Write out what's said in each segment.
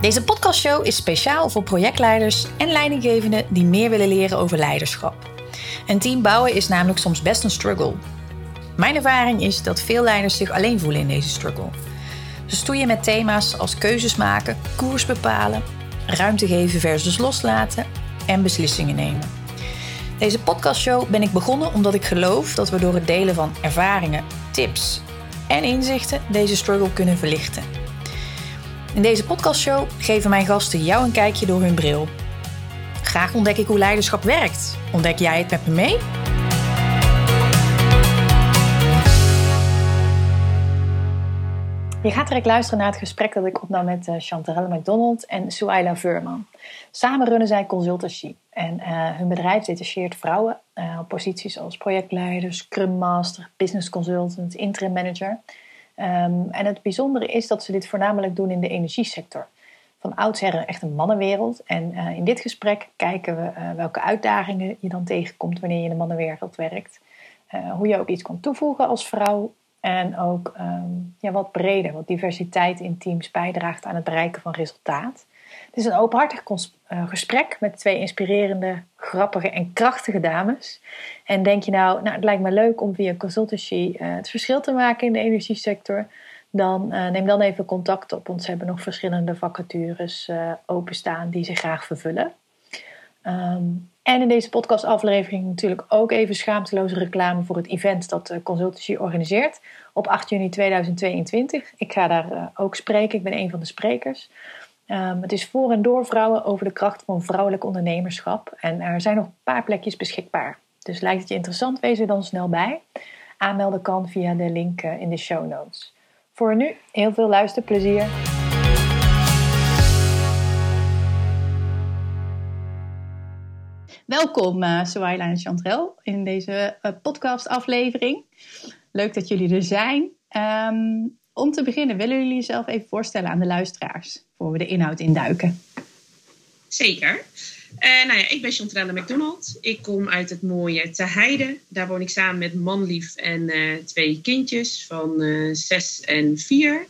Deze podcastshow is speciaal voor projectleiders en leidinggevenden die meer willen leren over leiderschap. Een team bouwen is namelijk soms best een struggle. Mijn ervaring is dat veel leiders zich alleen voelen in deze struggle. Ze stoeien met thema's als keuzes maken, koers bepalen, ruimte geven versus loslaten en beslissingen nemen. Deze podcastshow ben ik begonnen omdat ik geloof dat we door het delen van ervaringen, tips en inzichten deze struggle kunnen verlichten. In deze podcastshow geven mijn gasten jou een kijkje door hun bril. Graag ontdek ik hoe leiderschap werkt. Ontdek jij het met me mee? Je gaat direct luisteren naar het gesprek dat ik opnam met uh, Chantarelle McDonald en Suaila Veurman. Samen runnen zij consultancy en uh, hun bedrijf detacheert vrouwen uh, op posities als projectleider, scrum master, business consultant, interim manager. Um, en het bijzondere is dat ze dit voornamelijk doen in de energiesector. Van oudsher echt een mannenwereld. En uh, in dit gesprek kijken we uh, welke uitdagingen je dan tegenkomt wanneer je in de mannenwereld werkt. Uh, hoe je ook iets kan toevoegen als vrouw. En ook um, ja, wat breder, wat diversiteit in teams bijdraagt aan het bereiken van resultaat. Het is een openhartig gesprek met twee inspirerende, grappige en krachtige dames. En denk je nou, nou het lijkt me leuk om via consultancy uh, het verschil te maken in de energiesector. Dan uh, neem dan even contact op, want ze hebben nog verschillende vacatures openstaan die ze graag vervullen. Um, en in deze podcastaflevering natuurlijk ook even schaamteloze reclame voor het event dat Consultancy organiseert op 8 juni 2022. Ik ga daar ook spreken, ik ben een van de sprekers. Um, het is voor en door vrouwen over de kracht van vrouwelijk ondernemerschap. En er zijn nog een paar plekjes beschikbaar. Dus lijkt het je interessant, wees er dan snel bij. Aanmelden kan via de link in de show notes. Voor nu heel veel luisterplezier. Welkom uh, en Chantrel in deze uh, podcastaflevering. Leuk dat jullie er zijn. Um, om te beginnen, willen jullie jezelf even voorstellen aan de luisteraars, voor we de inhoud induiken? Zeker. Uh, nou ja, ik ben Chantrelle McDonald. Ik kom uit het mooie Teheide. Daar woon ik samen met manlief en uh, twee kindjes van uh, zes en vier.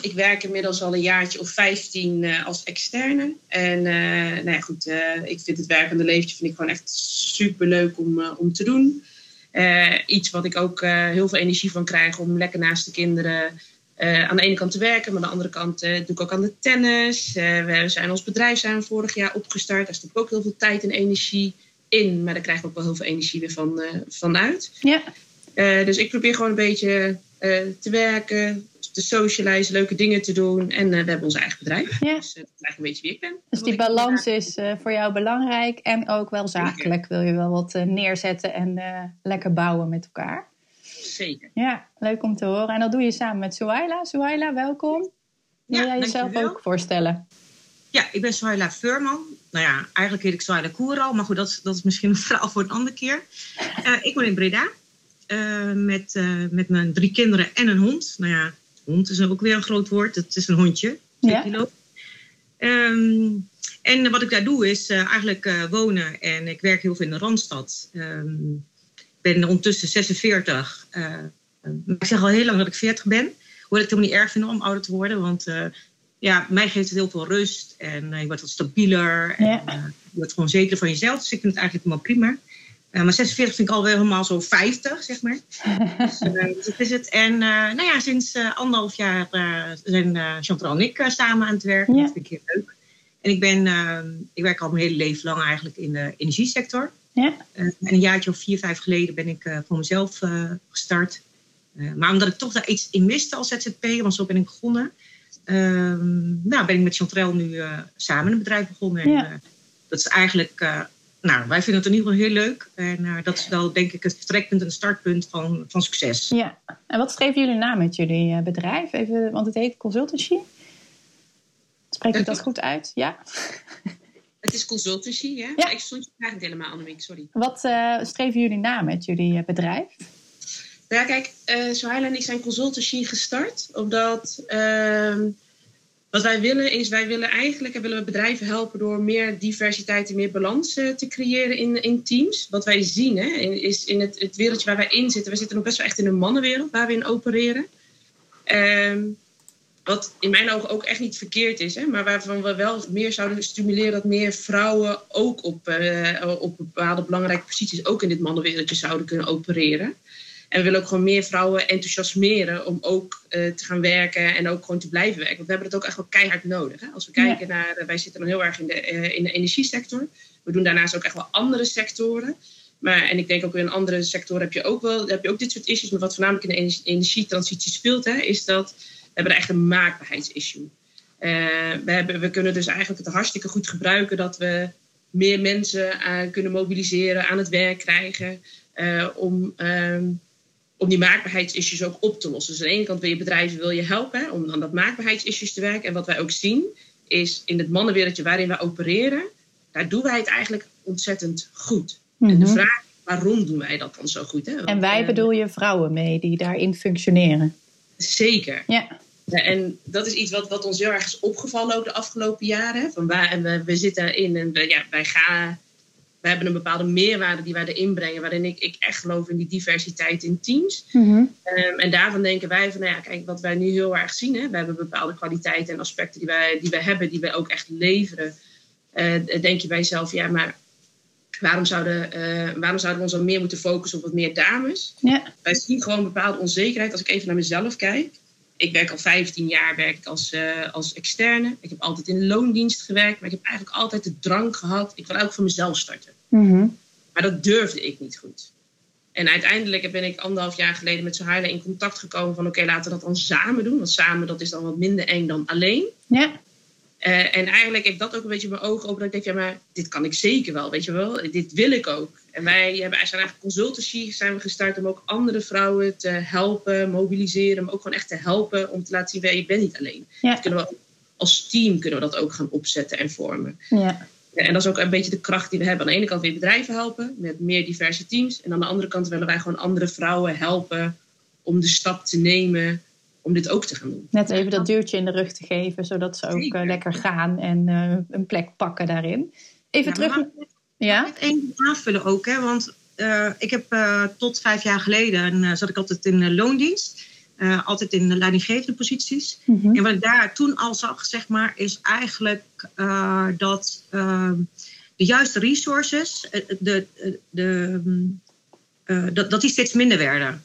ik werk inmiddels al een jaartje of vijftien als externe. En nou ja, goed, ik vind het werkende leventje vind ik gewoon echt super leuk om, om te doen. Iets wat ik ook heel veel energie van krijg om lekker naast de kinderen uh, aan de ene kant te werken, maar aan de andere kant uh, doe ik ook aan de tennis. Uh, we zijn ons bedrijf zijn vorig jaar opgestart. Daar stop ik ook heel veel tijd en energie in. Maar daar krijg ik ook wel heel veel energie weer van, vanuit. Ja. dus ik probeer gewoon een beetje te werken, te socializen, leuke dingen te doen. En we hebben ons eigen bedrijf. Ja. Dus dat is eigenlijk een beetje wie ik ben. Dus die balans is voor jou belangrijk en ook wel zakelijk. Wil je wel wat neerzetten en lekker bouwen met elkaar? zeker. Ja, leuk om te horen. En dat doe je samen met Suhaila. Suhaila, welkom. Wil ja, jij jezelf ook voorstellen? Ja, ik ben Suhaila Veurman. Nou ja, eigenlijk heet ik Suhaila Koeral, maar goed, dat is, dat is misschien een verhaal voor een andere keer. Uh, ik woon in Breda uh, met, uh, met mijn drie kinderen en een hond. Nou ja, hond is ook weer een groot woord. Het is een hondje, 2 ja. kilo. Um, en wat ik daar doe is eigenlijk wonen en ik werk heel veel in de Randstad. Um, ben ondertussen 46. Uh, eh, maar ik zeg al heel lang dat ik 40 ben. Hoewel ik het helemaal niet erg vind om ouder te worden. Want ja, mij geeft het heel veel rust. En je wordt wat stabieler. Ja. En, je wordt gewoon zeker van jezelf. Dus ik vind het eigenlijk helemaal prima. Maar 46 vind ik alweer helemaal zo 50, zeg maar. dus, dus dat is het. En nou ja, sinds anderhalf jaar zijn Chantal en ik samen aan het werken. Ja. Dat vind ik heel leuk. En ik, ben, ik werk al mijn hele leven lang eigenlijk in de energiesector. Ja. En een jaartje of vier, vijf geleden ben ik voor mezelf gestart. maar omdat ik toch daar iets in miste als ZZP, want zo ben ik begonnen. Ehm, nou, ben ik met Chantrel nu samen een bedrijf begonnen. En, ja. dat is eigenlijk, nou, wij vinden het in ieder geval heel leuk. En dat is wel, denk ik, het vertrekpunt en het startpunt van, van succes. Ja, en wat streven jullie na met jullie bedrijf? Even, want het heet Consultancy. Spreek ik dat goed uit? Ja. Het is consultancy, hè? Ja. Ik stond je vraag niet helemaal, Annemiek, sorry. Wat uh, streven jullie na met jullie eh, bedrijf? Ja, kijk, uh, Sohaila en ik zijn consultancy gestart. Omdat uh, wat wij willen is, wij willen eigenlijk willen we bedrijven helpen door meer diversiteit en meer balans uh, te creëren in, in teams. Wat wij zien hè, is in het, het wereldje waar wij in zitten. We zitten nog best wel echt in een mannenwereld waar we in opereren. Ehm wat in mijn ogen ook echt niet verkeerd is, hè, maar waarvan we wel meer zouden stimuleren dat meer vrouwen ook op, uh, op bepaalde belangrijke posities, ook in dit mannenwereldje, zouden kunnen opereren. En we willen ook gewoon meer vrouwen enthousiasmeren om ook uh, te gaan werken en ook gewoon te blijven werken. Want we hebben het ook echt wel keihard nodig. Hè? Als we kijken naar, uh, wij zitten dan heel erg in de, uh, in de energiesector. We doen daarnaast ook echt wel andere sectoren. Maar, en ik denk ook in andere sectoren heb je ook wel heb je ook dit soort issues. Maar wat voornamelijk in de energietransitie speelt, hè, is dat we hebben echt een maakbaarheidsissue. we, hebben, we kunnen dus eigenlijk het hartstikke goed gebruiken dat we meer mensen kunnen mobiliseren, aan het werk krijgen. om um, om die maakbaarheidsissues ook op te lossen. Dus aan de ene kant wil je bedrijven wil je helpen hè, om aan dat maakbaarheidsissues te werken. En wat wij ook zien is in het mannenwereldje waarin wij opereren, daar doen wij het eigenlijk ontzettend goed. Mm -hmm. En de vraag waarom doen wij dat dan zo goed? Hè? Want, en wij bedoel je vrouwen mee die daarin functioneren? Zeker. Ja. En dat is iets wat, wat ons heel erg is opgevallen ook de afgelopen jaren. Van waar, en we, we zitten in en ja, wij gaan we hebben een bepaalde meerwaarde die wij erin brengen, waarin ik, ik echt geloof in die diversiteit in teams. Mm -hmm. um, en daarvan denken wij van, nou ja, kijk, wat wij nu heel erg zien, hè, we hebben bepaalde kwaliteiten en aspecten die wij, die wij hebben, die wij ook echt leveren. Uh, denk je bij jezelf, ja, maar waarom zouden, uh, waarom zouden we ons dan meer moeten focussen op wat meer dames? Ja. Wij zien gewoon bepaalde onzekerheid. Als ik even naar mezelf kijk, ik werk al 15 jaar werk ik als, uh, als externe. Ik heb altijd in loondienst gewerkt, maar ik heb eigenlijk altijd de drang gehad. Ik wil ook voor mezelf starten. Mm -hmm. Maar dat durfde ik niet goed. En uiteindelijk ben ik anderhalf jaar geleden met Sohaila in contact gekomen van oké, okay, laten we dat dan samen doen. Want samen dat is dan wat minder eng dan alleen. Ja. Uh, en eigenlijk heeft dat ook een beetje mijn ogen open. Dat ik denk, ja, maar dit kan ik zeker wel, weet je wel. Dit wil ik ook. En wij hebben, zijn eigenlijk consultancy zijn we gestart om ook andere vrouwen te helpen, mobiliseren. Maar ook gewoon echt te helpen om te laten zien, je bent niet alleen. Ja. Dat kunnen we, als team kunnen we dat ook gaan opzetten en vormen. Ja. En dat is ook een beetje de kracht die we hebben. Aan de ene kant weer bedrijven helpen met meer diverse teams. En aan de andere kant willen wij gewoon andere vrouwen helpen om de stap te nemen om dit ook te gaan doen. Net even dat duwtje in de rug te geven, zodat ze ook uh, lekker gaan en uh, een plek pakken daarin. Even ja, terug. Maar, ja? Het één aanvullen ook, hè? want uh, ik heb tot vijf jaar geleden zat ik altijd in loondienst. altijd in leidinggevende posities. Mm -hmm. En wat ik daar toen al zag, zeg maar, is eigenlijk dat de juiste resources, de, de, dat, dat die steeds minder werden.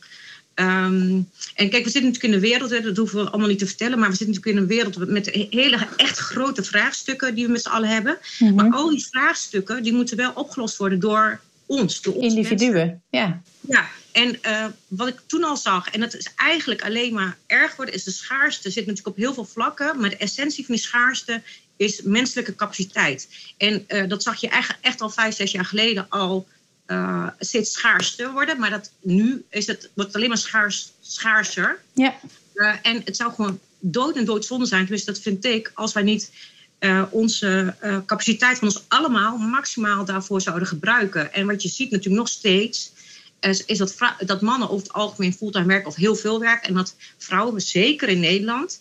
Um, en kijk, we zitten natuurlijk in een wereld, hè, dat hoeven we allemaal niet te vertellen, maar we zitten natuurlijk in een wereld met hele echt grote vraagstukken die we met z'n allen hebben. Mm -hmm. Maar al die vraagstukken die moeten wel opgelost worden door ons, door ons Individuen, mensen. ja. Ja, en uh, wat ik toen al zag, en dat is eigenlijk alleen maar erg worden, is de schaarste. zit natuurlijk op heel veel vlakken, maar de essentie van die schaarste is menselijke capaciteit. En uh, dat zag je eigenlijk echt al vijf, zes jaar geleden al uh, steeds schaarster worden. Maar dat, nu is het, wordt het alleen maar schaars, schaarser. Ja. Uh, en het zou gewoon dood en doodzonde zijn. Tenminste, dat vind ik. Als wij niet uh, onze capaciteit van ons allemaal maximaal daarvoor zouden gebruiken. En wat je ziet natuurlijk nog steeds... Is, is dat, dat mannen over het algemeen fulltime werken of heel veel werken. En dat vrouwen, zeker in Nederland,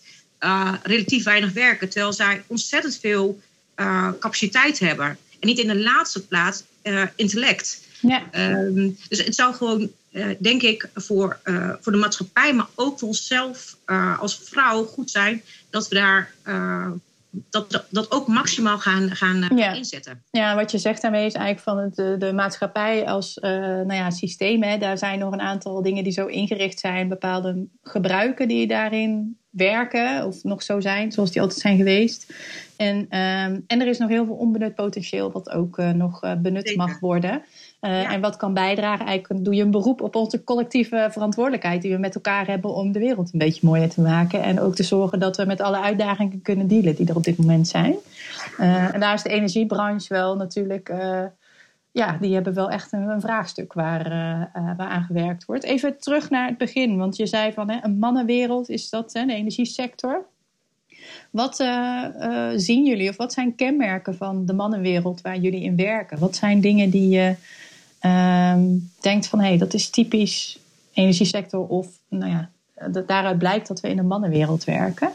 relatief weinig werken. Terwijl zij ontzettend veel capaciteit hebben. En niet in de laatste plaats intellect. Ja. Um, dus het zou gewoon, uh, denk ik, voor, uh, voor de maatschappij, maar ook voor onszelf uh, als vrouw goed zijn dat we daar dat, dat, dat, ook maximaal gaan, gaan ja. inzetten. Ja, wat je zegt daarmee is eigenlijk van het, de, de maatschappij als nou ja, systeem. Hè, daar zijn nog een aantal dingen die zo ingericht zijn, bepaalde gebruiken die daarin werken of nog zo zijn, zoals die altijd zijn geweest. En, um, en er is nog heel veel onbenut potentieel wat ook nog benut Zeker. mag worden. Uh, ja. En wat kan bijdragen? Eigenlijk doe je een beroep op onze collectieve verantwoordelijkheid die we met elkaar hebben om de wereld een beetje mooier te maken. En ook te zorgen dat we met alle uitdagingen kunnen dealen die er op dit moment zijn. En daar is de energiebranche wel natuurlijk. Ja, die hebben wel echt een, vraagstuk waar, waar aan gewerkt wordt. Even terug naar het begin, want je zei van hè, een mannenwereld is dat, hè, de energiesector. Wat zien jullie of wat zijn kenmerken van de mannenwereld waar jullie in werken? Wat zijn dingen die je Um, denkt van hé, hey, dat is typisch energiesector of nou ja, dat daaruit blijkt dat we in een mannenwereld werken?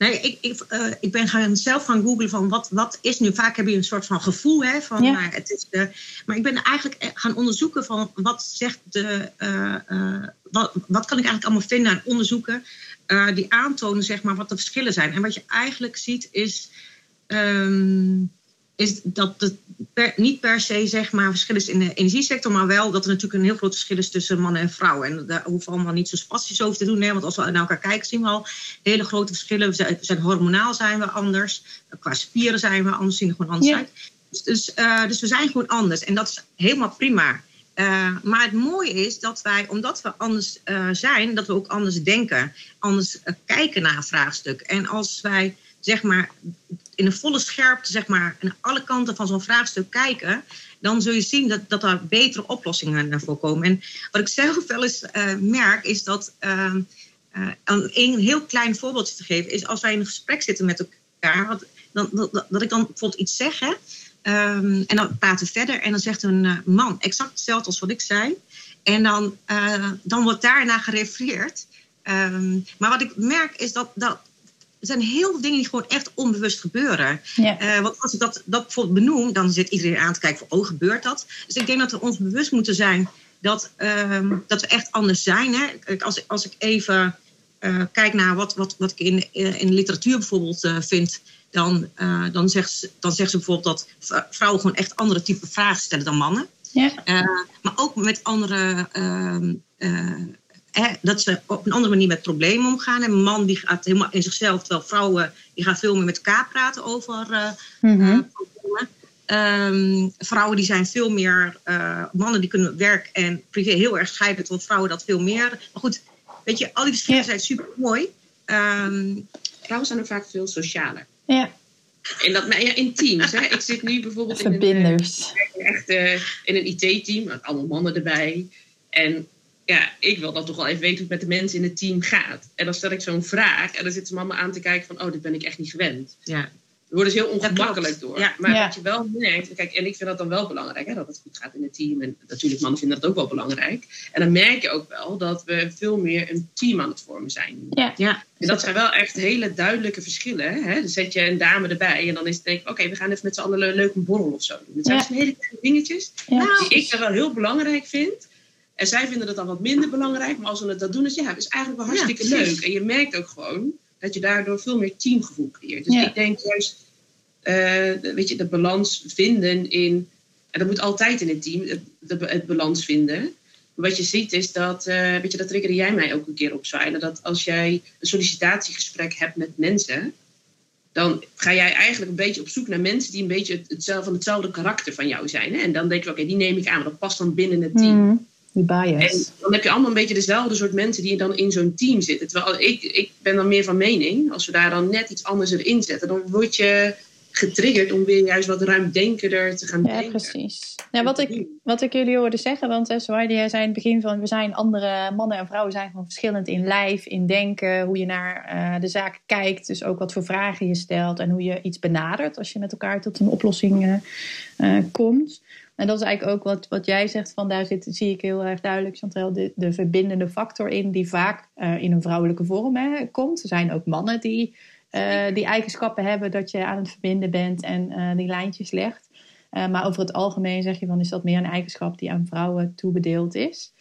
Nee, ik, ik, uh, ik ben gaan, zelf gaan googlen van wat, wat is nu. Vaak heb je een soort van gevoel hè, van ja. nou, het is de. Maar ik ben eigenlijk gaan onderzoeken van wat zegt de. Uh, uh, wat, wat kan ik eigenlijk allemaal vinden aan onderzoeken die aantonen zeg maar wat de verschillen zijn. En wat je eigenlijk ziet is. Um, is dat het per, niet per se zeg maar, verschil is in de energiesector, maar wel dat er natuurlijk een heel groot verschil is tussen mannen en vrouwen. En daar hoeven we allemaal niet zo spastisch over te doen, hè, want als we naar elkaar kijken zien we al hele grote verschillen. We zijn, we zijn hormonaal zijn we anders, qua spieren zijn we anders, zien er gewoon anders uit. Dus, dus, uh, dus, we zijn gewoon anders en dat is helemaal prima. Uh, maar het mooie is dat wij, omdat we anders uh, zijn, dat we ook anders denken, anders kijken naar een vraagstuk. En als wij zeg maar in een volle scherpte, zeg maar, aan alle kanten van zo'n vraagstuk kijken, dan zul je zien dat, dat er betere oplossingen naar voren komen. En wat ik zelf wel eens uh, merk, is dat uh, uh, een heel klein voorbeeldje te geven, is als wij in een gesprek zitten met elkaar, dan, dat, ik dan bijvoorbeeld iets zeg, hè, um, en dan praten we verder, en dan zegt een man exact hetzelfde als wat ik zei, en dan, dan wordt daarna gerefereerd. Um, maar wat ik merk is dat, dat er zijn heel veel dingen die gewoon echt onbewust gebeuren. Ja. Uh, want als ik dat, dat bijvoorbeeld benoem, dan zit iedereen aan te kijken van, oh, gebeurt dat? Dus ik denk dat we ons bewust moeten zijn dat, uh, dat we echt anders zijn. Hè? Als, als ik even uh, kijk naar wat, wat, wat ik in, in de literatuur bijvoorbeeld vind, dan, dan, zegt ze, dan zegt ze bijvoorbeeld dat vrouwen gewoon echt andere type vragen stellen dan mannen. Ja. maar ook met andere ehm, dat ze op een andere manier met problemen omgaan. En een man die gaat helemaal in zichzelf, terwijl vrouwen die gaan veel meer met elkaar praten over uh, mm -hmm. problemen. Um, vrouwen die zijn veel meer, uh, mannen die kunnen werk en privé heel erg scheiden, terwijl vrouwen dat veel meer. Maar goed, weet je, al die verschillen zijn super mooi. Um, vrouwen zijn ook vaak veel socialer. Ja. En dat, ja, in teams. Hè. Ik zit nu bijvoorbeeld in een, echt, uh, in een IT-team, met allemaal mannen erbij. En ja, ik wil dan toch wel even weten hoe het met de mensen in het team gaat. En dan stel ik zo'n vraag en dan zit ze mama aan te kijken van, oh, dit ben ik echt niet gewend. Ja. We worden dus heel ongemakkelijk door. Ja. Maar wat je wel merkt, kijk, en ik vind dat dan wel belangrijk, hè, dat het goed gaat in het team. En natuurlijk, mannen vinden dat ook wel belangrijk. En dan merk je ook wel dat we veel meer een team aan het vormen zijn. Ja. ja. En dat zijn wel echt hele duidelijke verschillen. Hè? Dan zet je een dame erbij en dan is het denk ik, oké, we gaan even met z'n allen een leuke borrel of zo doen. Dat zijn ja. dus hele kleine dingetjes die ik wel heel belangrijk vind. En zij vinden het dan wat minder belangrijk. Maar als we het dat doen, is ja, het is eigenlijk wel hartstikke leuk. En je merkt ook gewoon dat je daardoor veel meer teamgevoel creëert. Dus ik denk juist, uh, weet je, de balans vinden in. En dat moet altijd in het team, het, het balans vinden. wat je ziet is dat, uh, weet je, dat triggerde jij mij ook een keer op. Dat als jij een sollicitatiegesprek hebt met mensen, dan ga jij eigenlijk een beetje op zoek naar mensen die een beetje hetzelfde, van hetzelfde karakter van jou zijn. Hè? En dan denk je, oké, die neem ik aan, dat past dan binnen het team. Mm. Die bias. En dan heb je allemaal een beetje dezelfde soort mensen die dan in zo'n team zitten. Terwijl ik, ik ben dan meer van mening, als we daar dan net iets anders erin zetten, dan word je getriggerd om weer juist wat ruimdenkerder te gaan ja, denken. Ja, precies. Nou, wat, ik, wat ik jullie hoorde zeggen, want hè, zoals jij zei in het begin van we zijn andere mannen en vrouwen zijn gewoon verschillend in lijf, in denken, hoe je naar uh, de zaak kijkt, dus ook wat voor vragen je stelt en hoe je iets benadert als je met elkaar tot een oplossing uh, uh, komt. En dat is eigenlijk ook wat, wat jij zegt, van daar zit, zie ik heel erg duidelijk, Chantal, de, de verbindende factor in, die vaak uh, in een vrouwelijke vorm hè, komt. Er zijn ook mannen die uh, die eigenschappen hebben dat je aan het verbinden bent en uh, die lijntjes legt. maar over het algemeen zeg je van, is dat meer een eigenschap die aan vrouwen toebedeeld is.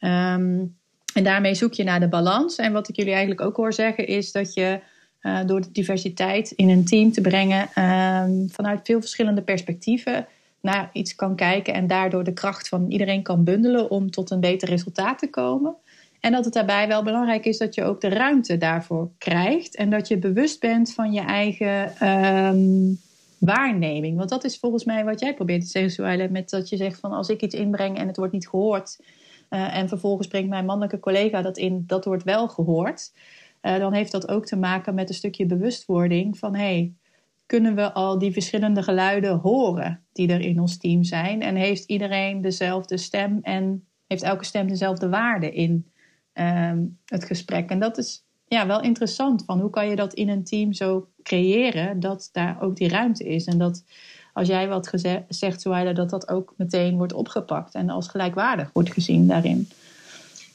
Um, en daarmee zoek je naar de balans. En wat ik jullie eigenlijk ook hoor zeggen, is dat je door de diversiteit in een team te brengen, um, vanuit veel verschillende perspectieven naar iets kan kijken en daardoor de kracht van iedereen kan bundelen om tot een beter resultaat te komen. En dat het daarbij wel belangrijk is dat je ook de ruimte daarvoor krijgt en dat je bewust bent van je eigen um, waarneming. Want dat is volgens mij wat jij probeert te zeggen, Suelle, met dat je zegt van als ik iets inbreng en het wordt niet gehoord uh, en vervolgens brengt mijn mannelijke collega dat in, dat wordt wel gehoord. Uh, dan heeft dat ook te maken met een stukje bewustwording van hé, hey, kunnen we al die verschillende geluiden horen die er in ons team zijn? En heeft iedereen dezelfde stem en heeft elke stem dezelfde waarde in um, het gesprek? En dat is ja, wel interessant. Van hoe kan je dat in een team zo creëren dat daar ook die ruimte is? En dat als jij wat zegt, Suaila, dat dat ook meteen wordt opgepakt en als gelijkwaardig wordt gezien daarin.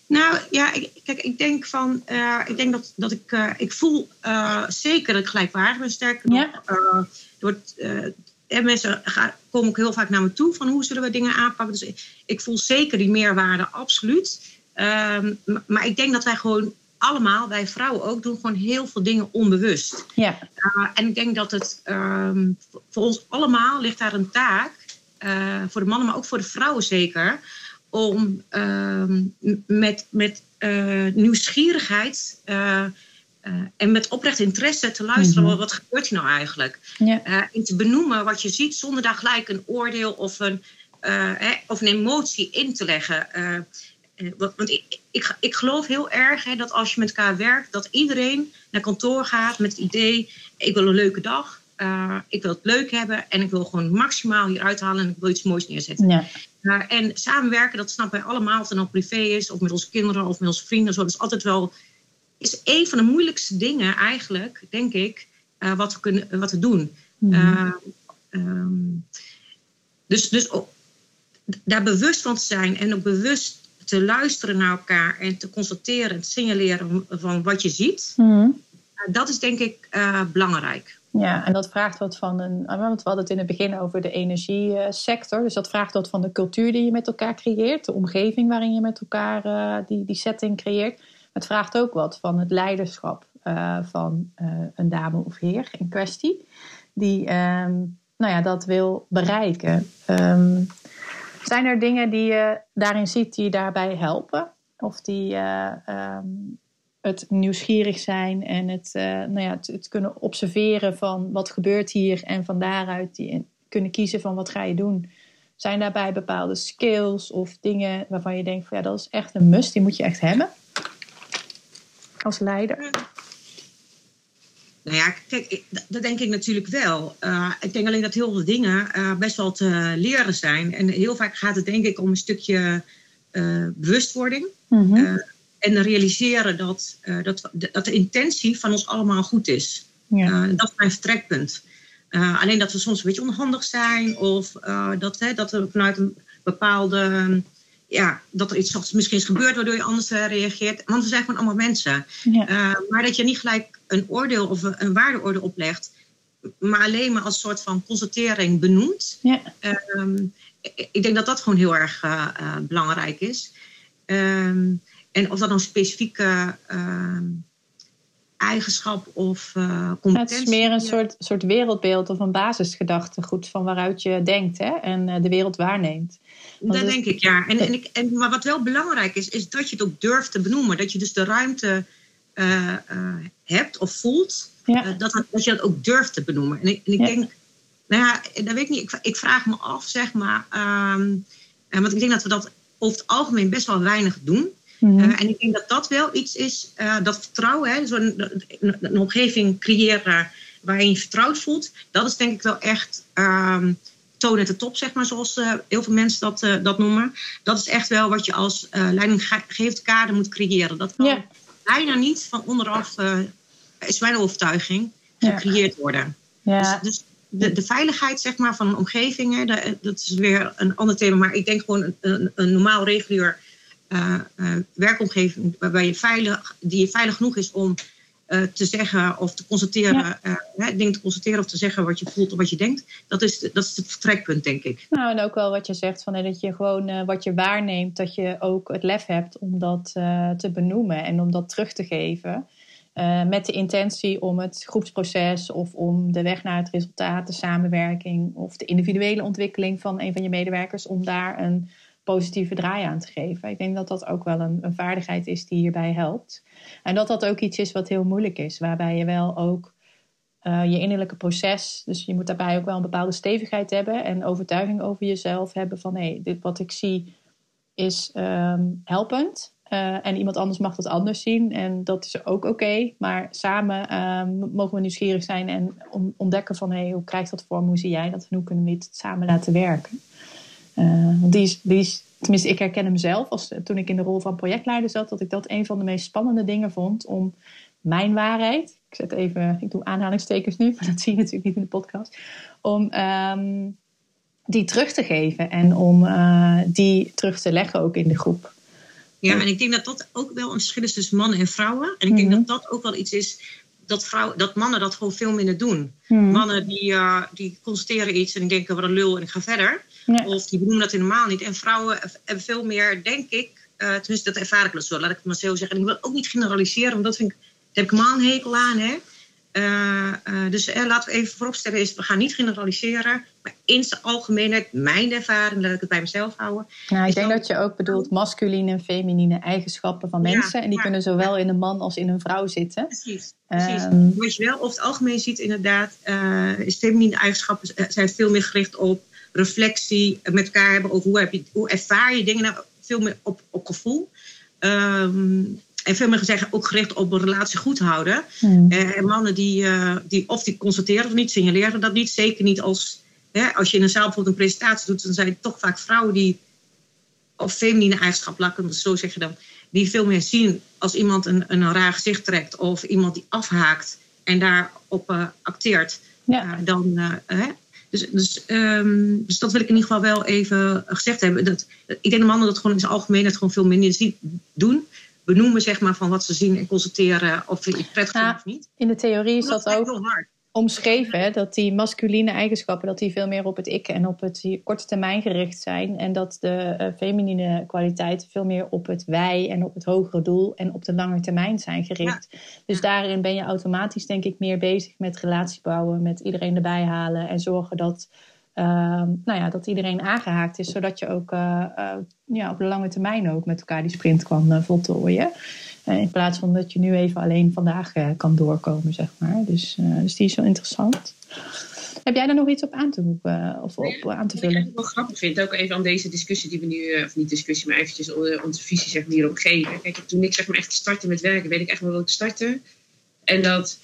Nou ja, ik, kijk, ik denk van, uh, ik denk dat, dat ik, uh, ik voel uh, zeker dat ik gelijkwaardig ben. Sterker Ja. nog, door het, mensen gaan, komen ook heel vaak naar me toe van hoe zullen we dingen aanpakken. Dus ik, ik voel zeker die meerwaarde, absoluut. Ehm, maar, ik denk dat wij gewoon allemaal, wij vrouwen ook, doen gewoon heel veel dingen onbewust. Ja. En ik denk dat het um, voor ons allemaal ligt daar een taak, voor de mannen, maar ook voor de vrouwen zeker, om um, met, met uh, nieuwsgierigheid en met oprecht interesse te luisteren, mm -hmm. wat gebeurt hier nou eigenlijk? Ja. en te benoemen wat je ziet zonder daar gelijk een oordeel of een, hè, of een emotie in te leggen. Want ik, ik, ik geloof heel erg hè, dat als je met elkaar werkt, dat iedereen naar kantoor gaat met het idee: ik wil een leuke dag, uh, ik wil het leuk hebben en ik wil gewoon maximaal hier uithalen en ik wil iets moois neerzetten. Ja. Uh, en samenwerken, dat snappen wij allemaal, of het nou privé is, of met onze kinderen of met onze vrienden. Zo, dat is altijd wel is een van de moeilijkste dingen eigenlijk, denk ik, uh, wat, we kunnen, wat we doen. Mhm. Mm um, dus dus oh, daar bewust van te zijn en ook bewust te luisteren naar elkaar en te constateren en te signaleren van wat je ziet, mm. dat is denk ik belangrijk. Ja, en dat vraagt wat van een. Want we hadden het in het begin over de energiesector. Dus dat vraagt wat van de cultuur die je met elkaar creëert, de omgeving waarin je met elkaar uh, die, die setting creëert. Het vraagt ook wat van het leiderschap uh, van een dame of heer in kwestie, die um, nou ja, dat wil bereiken. Um, zijn er dingen die je daarin ziet die daarbij helpen? Of die um, het nieuwsgierig zijn en het, uh, nou ja, het, het, kunnen observeren van wat gebeurt hier en van daaruit die, kunnen kiezen van wat ga je doen? Zijn daarbij bepaalde skills of dingen waarvan je denkt van ja, dat is echt een must, die moet je echt hebben als leider? Nou ja, kijk, dat denk ik natuurlijk wel. Uh, ik denk alleen dat heel veel dingen uh, best wel te leren zijn. En heel vaak gaat het denk ik om een stukje uh, bewustwording. Mm -hmm. En realiseren dat, dat, dat de intentie van ons allemaal goed is. Ja. dat is mijn vertrekpunt. alleen dat we soms een beetje onhandig zijn. Of dat, hè, dat we vanuit een bepaalde... Ja, dat er iets misschien is gebeurd waardoor je anders reageert. Want we zijn gewoon allemaal mensen. Ja. maar dat je niet gelijk een oordeel of een waardeoordeel oplegt, maar alleen maar als soort van constatering benoemt. Ja. Um, ik denk dat dat gewoon heel erg belangrijk is. Um, en of dat nou specifieke uh, eigenschap of competentie... Ja, het is meer een soort, soort wereldbeeld of een basisgedachtegoed van waaruit je denkt hè, en de wereld waarneemt. Want dat het... denk ik, ja. En, en, ik, en, maar wat wel belangrijk is, is dat je het ook durft te benoemen. Dat je dus de ruimte uh, uh, hebt of voelt, ja. uh, dat, dat je dat ook durft te benoemen. En ik, en ik Ja. denk, nou ja, dat weet ik niet. Ik, ik vraag me af, zeg maar, um, want ik denk dat we dat over het algemeen best wel weinig doen. Mhm. en ik denk dat dat wel iets is, dat vertrouwen, hè, zo'n een, een omgeving creëren waarin je vertrouwd voelt, dat is denk ik wel echt um, toon at de top, zeg maar, zoals uh, heel veel mensen dat, dat noemen. Dat is echt wel wat je als leidinggevend kader moet creëren. Dat kan bijna niet van onderaf, is mijn overtuiging, gecreëerd worden. Dus, dus de, de veiligheid zeg maar, van een omgeving, hè, dat, dat is weer een ander thema. Maar ik denk gewoon een, een, een normaal regulier werkomgeving waarbij je veilig, die veilig genoeg is om uh, te zeggen of te constateren, Ja. uh, dingen te constateren of te zeggen wat je voelt of wat je denkt. Dat is, dat is het vertrekpunt, denk ik. Nou, en ook wel wat je zegt, van, dat je gewoon uh, wat je waarneemt, dat je ook het lef hebt om dat te benoemen en om dat terug te geven. met de intentie om het groepsproces of om de weg naar het resultaat, de samenwerking of de individuele ontwikkeling van een van je medewerkers, om daar een positieve draai aan te geven. Ik denk dat dat ook wel een, een vaardigheid is die hierbij helpt. En dat dat ook iets is wat heel moeilijk is, waarbij je wel ook uh, je innerlijke proces, dus je moet daarbij ook wel een bepaalde stevigheid hebben en overtuiging over jezelf hebben van hé, dit wat ik zie is um, helpend. Uh, en iemand anders mag dat anders zien en dat is ook oké. Maar samen um, mogen we nieuwsgierig zijn en ontdekken van hé, hey, hoe krijgt dat vorm, hoe zie jij dat en hoe kunnen we het samen laten werken. Want die is, die is, tenminste, ik herken hem zelf als toen ik in de rol van projectleider zat, dat ik dat een van de meest spannende dingen vond om mijn waarheid, ik zet even, ik doe aanhalingstekens nu, maar dat zie je natuurlijk niet in de podcast, om um, die terug te geven en om uh, die terug te leggen ook in de groep. Ja, en ik denk dat dat ook wel een verschil is tussen mannen en vrouwen. En ik denk Mhm. dat dat ook wel iets is dat, vrouwen, dat mannen dat gewoon veel minder doen. Mhm. Mannen die, eh, die constateren iets en denken wat een lul en ik ga verder. Ja. Of die benoemen dat helemaal niet. En vrouwen hebben veel meer, denk ik, eh, tenminste dat ervaar ik wel zo, laat ik het maar zo zeggen. En ik wil ook niet generaliseren, want dat vind ik, daar heb ik hekel aan. Hè? Eh, eh, dus eh, laten we even vooropstellen, is, we gaan niet generaliseren. Maar in zijn algemeenheid, mijn ervaring, laat ik het bij mezelf houden. Nou, ik denk dat- je ook bedoelt masculine en feminine eigenschappen van Ja, mensen. En die ja, kunnen zowel in een man als in een vrouw zitten. Precies. precies. Ehm, Wat je wel over het algemeen ziet, inderdaad, is feminine eigenschappen zijn veel meer gericht op reflectie, met elkaar hebben over hoe, heb je, hoe ervaar je dingen, nou, veel meer op, op gevoel. Ehm, en veel meer gezegd ook gericht op een relatie goed houden. hmm. Eh, en mannen die, eh, die of die constateren of niet, signaleren dat niet. Zeker niet als, hè, als je in een zaal bijvoorbeeld een presentatie doet, dan zijn het toch vaak vrouwen die, of feminine eigenschap, laat ik het zo zeggen dan, die veel meer zien als iemand een, een raar gezicht trekt of iemand die afhaakt en daarop eh, acteert. Ja. dan, hè. Dus, dus, ehm, dus dat wil ik in ieder geval wel even gezegd hebben. Dat, ik denk dat mannen dat gewoon in zijn algemeenheid gewoon veel minder zien, doen. Benoemen zeg maar van wat ze zien en constateren of je het prettig vindt of niet. In de theorie is dat ook omschreven, hè, dat die masculine eigenschappen dat die veel meer op het ik en op het korte termijn gericht zijn. En dat de eh, feminine kwaliteiten veel meer op het wij en op het hogere doel en op de lange termijn zijn gericht. Dus Ja. daarin ben je automatisch, denk ik, meer bezig met relatie bouwen, met iedereen erbij halen en zorgen dat, nou ja, dat iedereen aangehaakt is, zodat je ook eh, eh, ja, op de lange termijn ook met elkaar die sprint kan eh, voltooien. In plaats van dat je nu even alleen vandaag kan doorkomen, zeg maar. Dus, dus die is wel interessant. Heb jij daar nog iets op aan te, roepen, of op aan te Wat ik vullen? wel grappig vind, ook even aan deze discussie die we nu, of niet discussie, maar eventjes onze visie zeg maar, hierop geven. Kijk, toen ik zeg maar echt startte met werken, weet ik echt wel dat ik startte. En dat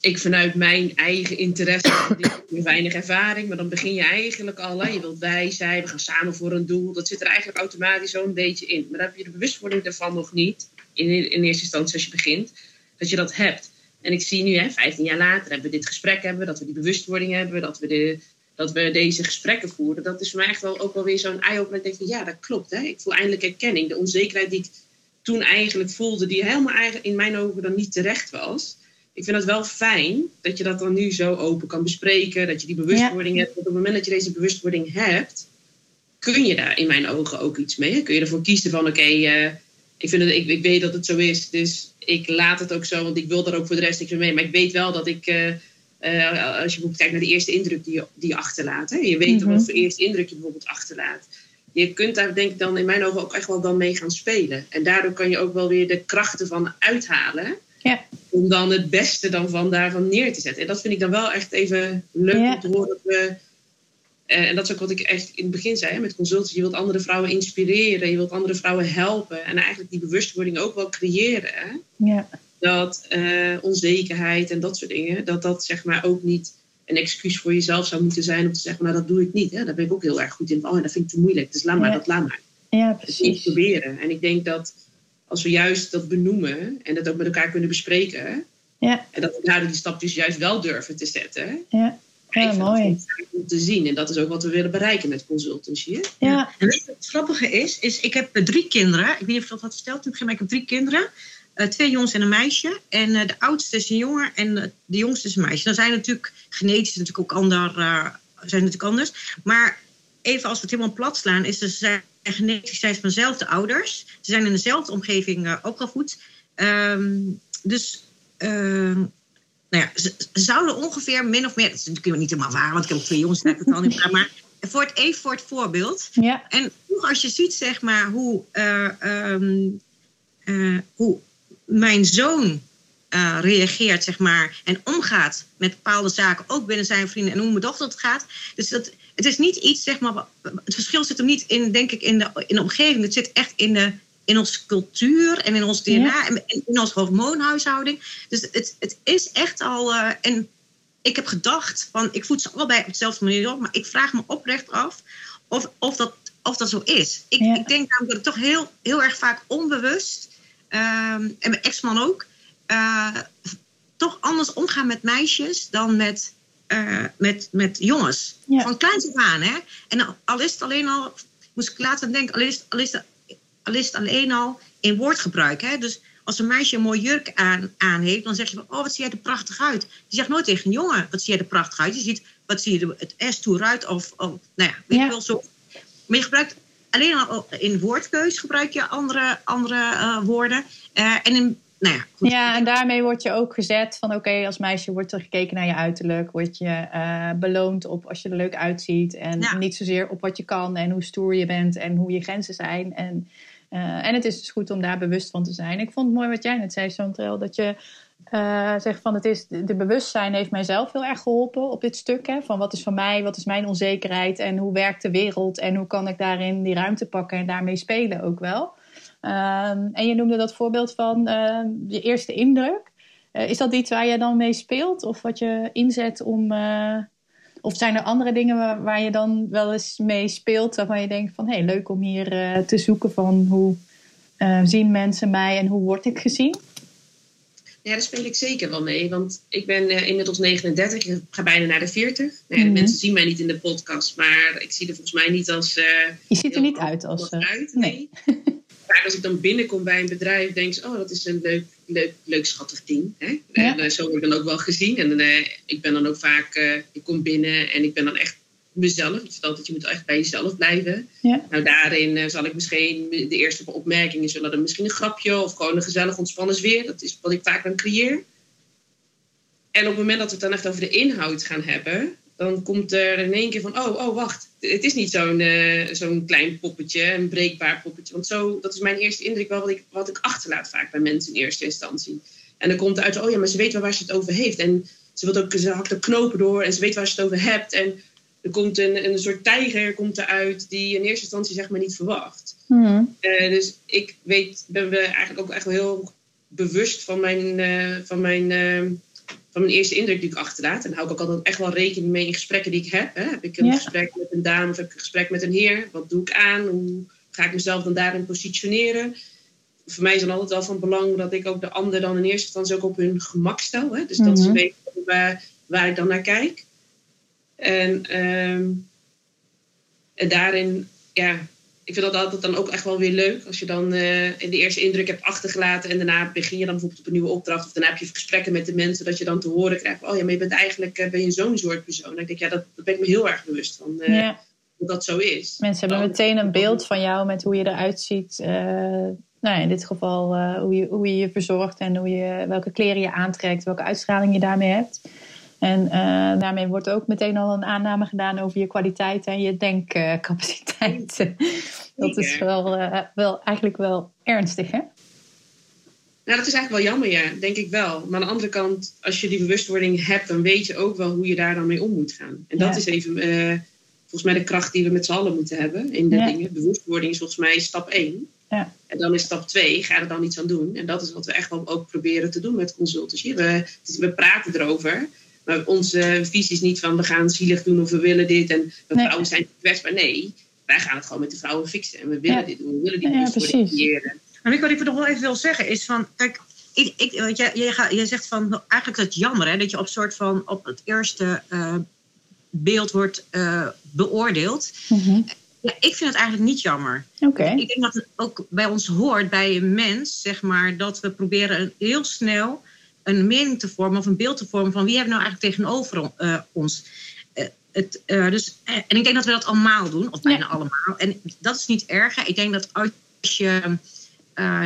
ik vanuit mijn eigen interesse, ik weinig ervaring, maar dan begin je eigenlijk al, je wilt bij zijn, we gaan samen voor een doel. Dat zit er eigenlijk automatisch zo een beetje in. Maar dan heb je de bewustwording daarvan nog niet, in, in eerste instantie als je begint, dat je dat hebt. En ik zie nu, hè, 15 jaar later, hebben we dit gesprek hebben, dat we die bewustwording hebben, dat we, de, dat we deze gesprekken voeren. Dat is voor mij echt wel ook wel weer zo'n eye-opener. Ik denk ja, dat klopt. Hè? Ik voel eindelijk erkenning. De onzekerheid die ik toen eigenlijk voelde, die helemaal eigenlijk in mijn ogen dan niet terecht was. Ik vind het wel fijn dat je dat dan nu zo open kan bespreken. Dat je die bewustwording hebt. Want op het moment dat je deze bewustwording hebt, kun je daar in mijn ogen ook iets mee. Kun je ervoor kiezen van oké, eh, ik, vind het, ik, ik weet dat het zo is. Dus ik laat het ook zo, want ik wil er ook voor de rest niks meer mee. Maar ik weet wel dat ik, eh, eh, als je bijvoorbeeld kijkt naar de eerste indruk die je, die je achterlaat. Hè? Je weet Mhm. wat voor eerste indruk je bijvoorbeeld achterlaat. Je kunt daar denk ik dan in mijn ogen ook echt wel dan mee gaan spelen. En daardoor kan je ook wel weer de krachten van uithalen. Ja. Om dan het beste dan van daarvan neer te zetten. En dat vind ik dan wel echt even leuk Ja. om te horen. Dat we, eh, en dat is ook wat ik echt in het begin zei hè, met consultancy. Je wilt andere vrouwen inspireren. Je wilt andere vrouwen helpen. En eigenlijk die bewustwording ook wel creëren. hè Ja. dat eh, onzekerheid en dat soort dingen, dat dat zeg maar ook niet een excuus voor jezelf zou moeten zijn om te zeggen, nou dat doe ik niet. Hè? Daar ben ik ook heel erg goed in. Oh, dat vind ik te moeilijk, dus laat maar, Ja. dat laat maar. ja, precies. proberen. En ik denk dat als we juist dat benoemen en dat ook met elkaar kunnen bespreken, Ja, en dat we daar die stapjes juist wel durven te zetten, ja. Ja, mooi. om te zien. En dat is ook wat we willen bereiken met consultancy. Hè? Ja, En weet je wat het grappige is, is ik heb eh, drie kinderen. Ik weet niet of dat had verteld toen ik maar ik heb drie kinderen. Eh, twee jongens en een meisje. En eh, de oudste is een jongen en de jongste is een meisje. Dan zijn natuurlijk genetisch natuurlijk ook ander, eh, zijn natuurlijk anders. Maar even als we het helemaal plat slaan, is dus, ze zijn genetisch zijn ze van dezelfde ouders. Ze zijn in dezelfde omgeving eh, opgevoed. Ehm, dus ehm, nou ja, ze, zouden ongeveer min of meer, dat is natuurlijk niet helemaal waar, want ik heb ook twee jongens, ik het al niet waar, maar voor het, even voor het voorbeeld. ja, En als je ziet, zeg maar, hoe, eh, ehm, eh, hoe mijn zoon reageert, zeg maar, en omgaat met bepaalde zaken, ook binnen zijn vrienden, en hoe mijn dochter het gaat. Dus dat, het is niet iets, zeg maar, het verschil zit hem niet in, denk ik, in de, in de omgeving. Het zit echt in, de, in onze cultuur en in ons DNA Ja. en in, in onze hormoonhuishouding. Dus het, het is echt al, eh, en ik heb gedacht, van, ik voed ze allebei op dezelfde manier op, maar ik vraag me oprecht af of, of, dat, of dat zo is. Ik, Ja. ik denk namelijk dat ik toch heel, heel erg vaak onbewust, ehm, en mijn ex-man ook, eh, toch anders omgaan met meisjes dan met, eh, met, met jongens. Ja. Van kleins af aan, hè. En al is het alleen al, moest ik later aan denken, al is, al is het al is het alleen al in woordgebruik. Hè? Dus als een meisje een mooi jurk aan, aan heeft, dan zeg je van, oh, wat zie jij er prachtig uit. Je zegt nooit tegen een jongen, wat zie jij er prachtig uit. Je ziet, wat zie je er het S toe uit, of, of nou ja, weet je wel zo. Maar je gebruikt alleen al in woordkeus gebruik je andere, andere uh, woorden. Uh, en in nou ja, goed. ja, en daarmee word je ook gezet van oké, als meisje wordt er gekeken naar je uiterlijk. Word je uh, beloond op als je er leuk uitziet. En ja. niet zozeer op wat je kan en hoe stoer je bent en hoe je grenzen zijn. En, uh, en het is dus goed om daar bewust van te zijn. Ik vond het mooi wat jij net zei, Chantal, dat je uh, zegt van het is, de bewustzijn heeft mijzelf heel erg geholpen op dit stuk. Hè, van wat is van mij, wat is mijn onzekerheid en hoe werkt de wereld en hoe kan ik daarin die ruimte pakken en daarmee spelen ook wel. Um, en je noemde dat voorbeeld van uh, je eerste indruk. Uh, is dat iets waar je dan mee speelt? Of wat je inzet om. Uh, of zijn er andere dingen waar, waar, je dan wel eens mee speelt? Waarvan je denkt van hé, hey, leuk om hier te zoeken van hoe zien mensen mij en hoe word ik gezien? Ja, daar speel ik zeker wel mee. Want ik ben inmiddels 39, ik ga bijna naar de 40. Nee, mm -hmm. De mensen zien mij niet in de podcast, maar ik zie er volgens mij niet als. je ziet er niet uit als. Uit, nee. nee. vaak als ik dan binnenkom bij een bedrijf, denk ik, oh, dat is een leuk, leuk, leuk schattig ding. Hè? Ja. En uh, zo word ik dan ook wel gezien. En uh, ik ben dan ook vaak, uh, ik kom binnen en ik ben dan echt mezelf. Ik altijd, je moet echt bij jezelf blijven. Ja. Nou, daarin zal ik misschien, de eerste opmerkingen zullen dan misschien een grapje of gewoon een gezellig ontspannen sfeer. Dat is wat ik vaak dan creëer. En op het moment dat we het dan echt over de inhoud gaan hebben, dan komt er in één keer van, oh, oh, wacht. Het is niet zo'n uh, zo'n klein poppetje, een breekbaar poppetje. Want zo, dat is mijn eerste indruk wel wat ik, wat ik achterlaat vaak bij mensen in eerste instantie. En dan komt er uit, oh ja, maar ze weet wel waar ze het over heeft. En ze, wil ook, ze hakt er knopen door en ze weet waar ze het over hebt. En er komt een, een soort tijger komt eruit die je in eerste instantie zeg maar niet verwacht. Mm. Uh, dus ik weet, ben me eigenlijk ook echt wel heel bewust van mijn, uh, van mijn van mijn eerste indruk die ik achterlaat. En hou ik ook altijd echt wel rekening mee in gesprekken die ik heb. Hè. Heb ik een ja. gesprek met een dame of heb ik een gesprek met een heer? Wat doe ik aan? Hoe ga ik mezelf dan daarin positioneren? Voor mij is dan altijd wel van belang dat ik ook de ander dan in eerste instantie ook op hun gemak stel. Hè. Dus dat mm -hmm. ze weten waar, waar, ik dan naar kijk. En, um, en daarin, ja, ik vind dat altijd dan ook echt wel weer leuk. Als je dan uh, in de eerste indruk hebt achtergelaten en daarna begin je dan bijvoorbeeld op een nieuwe opdracht. Of dan heb je gesprekken met de mensen dat je dan te horen krijgt. Oh ja, maar je bent eigenlijk uh, ben je zo'n soort persoon. Dan denk ik, ja, dat, dat ben ik me heel erg bewust van. Uh, ja. Dat dat zo is. Mensen hebben meteen een beeld van jou met hoe je eruit ziet. nou ja, in dit geval hoe, je, hoe je je verzorgt en hoe je, welke kleren je aantrekt, welke uitstraling je daarmee hebt. En uh, daarmee wordt ook meteen al een aanname gedaan over je kwaliteit en je denkcapaciteit. dat is wel, uh, wel eigenlijk wel ernstig, hè? Nou, dat is eigenlijk wel jammer, ja, denk ik wel. Maar aan de andere kant, als je die bewustwording hebt, dan weet je ook wel hoe je daar dan mee om moet gaan. En dat ja. is even uh, volgens mij de kracht die we met z'n allen moeten hebben in de ja. dingen. Bewustwording is volgens mij stap 1. Ja. En dan is stap 2, ga er dan iets aan doen. En dat is wat we echt wel ook proberen te doen met consultancy. We, we praten erover. Maar onze visie is niet van we gaan zielig doen of we willen dit en we nee. vrouwen zijn kwetsbaar. Nee, wij gaan het gewoon met de vrouwen fixen en we willen ja. dit doen. We willen die ja, creëren. Maar ik, wat ik nog wel even wil zeggen is van, kijk, ik, ik, want jij, jij, gaat, jij zegt van, eigenlijk het jammer hè, dat je op soort van op het eerste uh, beeld wordt uh, beoordeeld. Mm -hmm. Ja, ik vind het eigenlijk niet jammer. Okay. Ik denk dat het ook bij ons hoort, bij een mens, zeg maar, dat we proberen heel snel een mening te vormen of een beeld te vormen van wie hebben nou eigenlijk tegenover uh, ons. Uh, het, uh, dus, en ik denk dat we dat allemaal doen, of bijna ja. allemaal. En dat is niet erg. Ik denk dat als je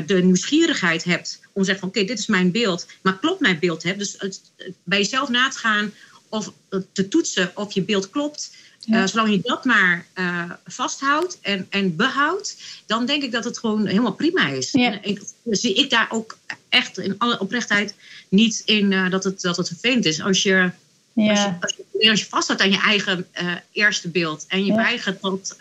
de nieuwsgierigheid hebt om te zeggen van oké, okay, dit is mijn beeld, maar klopt mijn beeld? Hè? Dus het, bij jezelf na te gaan of te toetsen of je beeld klopt. Ja. Uh, zolang je dat maar uh, vasthoudt en, en behoudt, dan denk ik dat het gewoon helemaal prima is. Ja. Ik, zie ik daar ook echt in alle oprechtheid niet in uh, dat, het, dat het vervelend is. Als je, ja. als, je, als, je, als je vasthoudt aan je eigen eerste beeld en je weigert dat,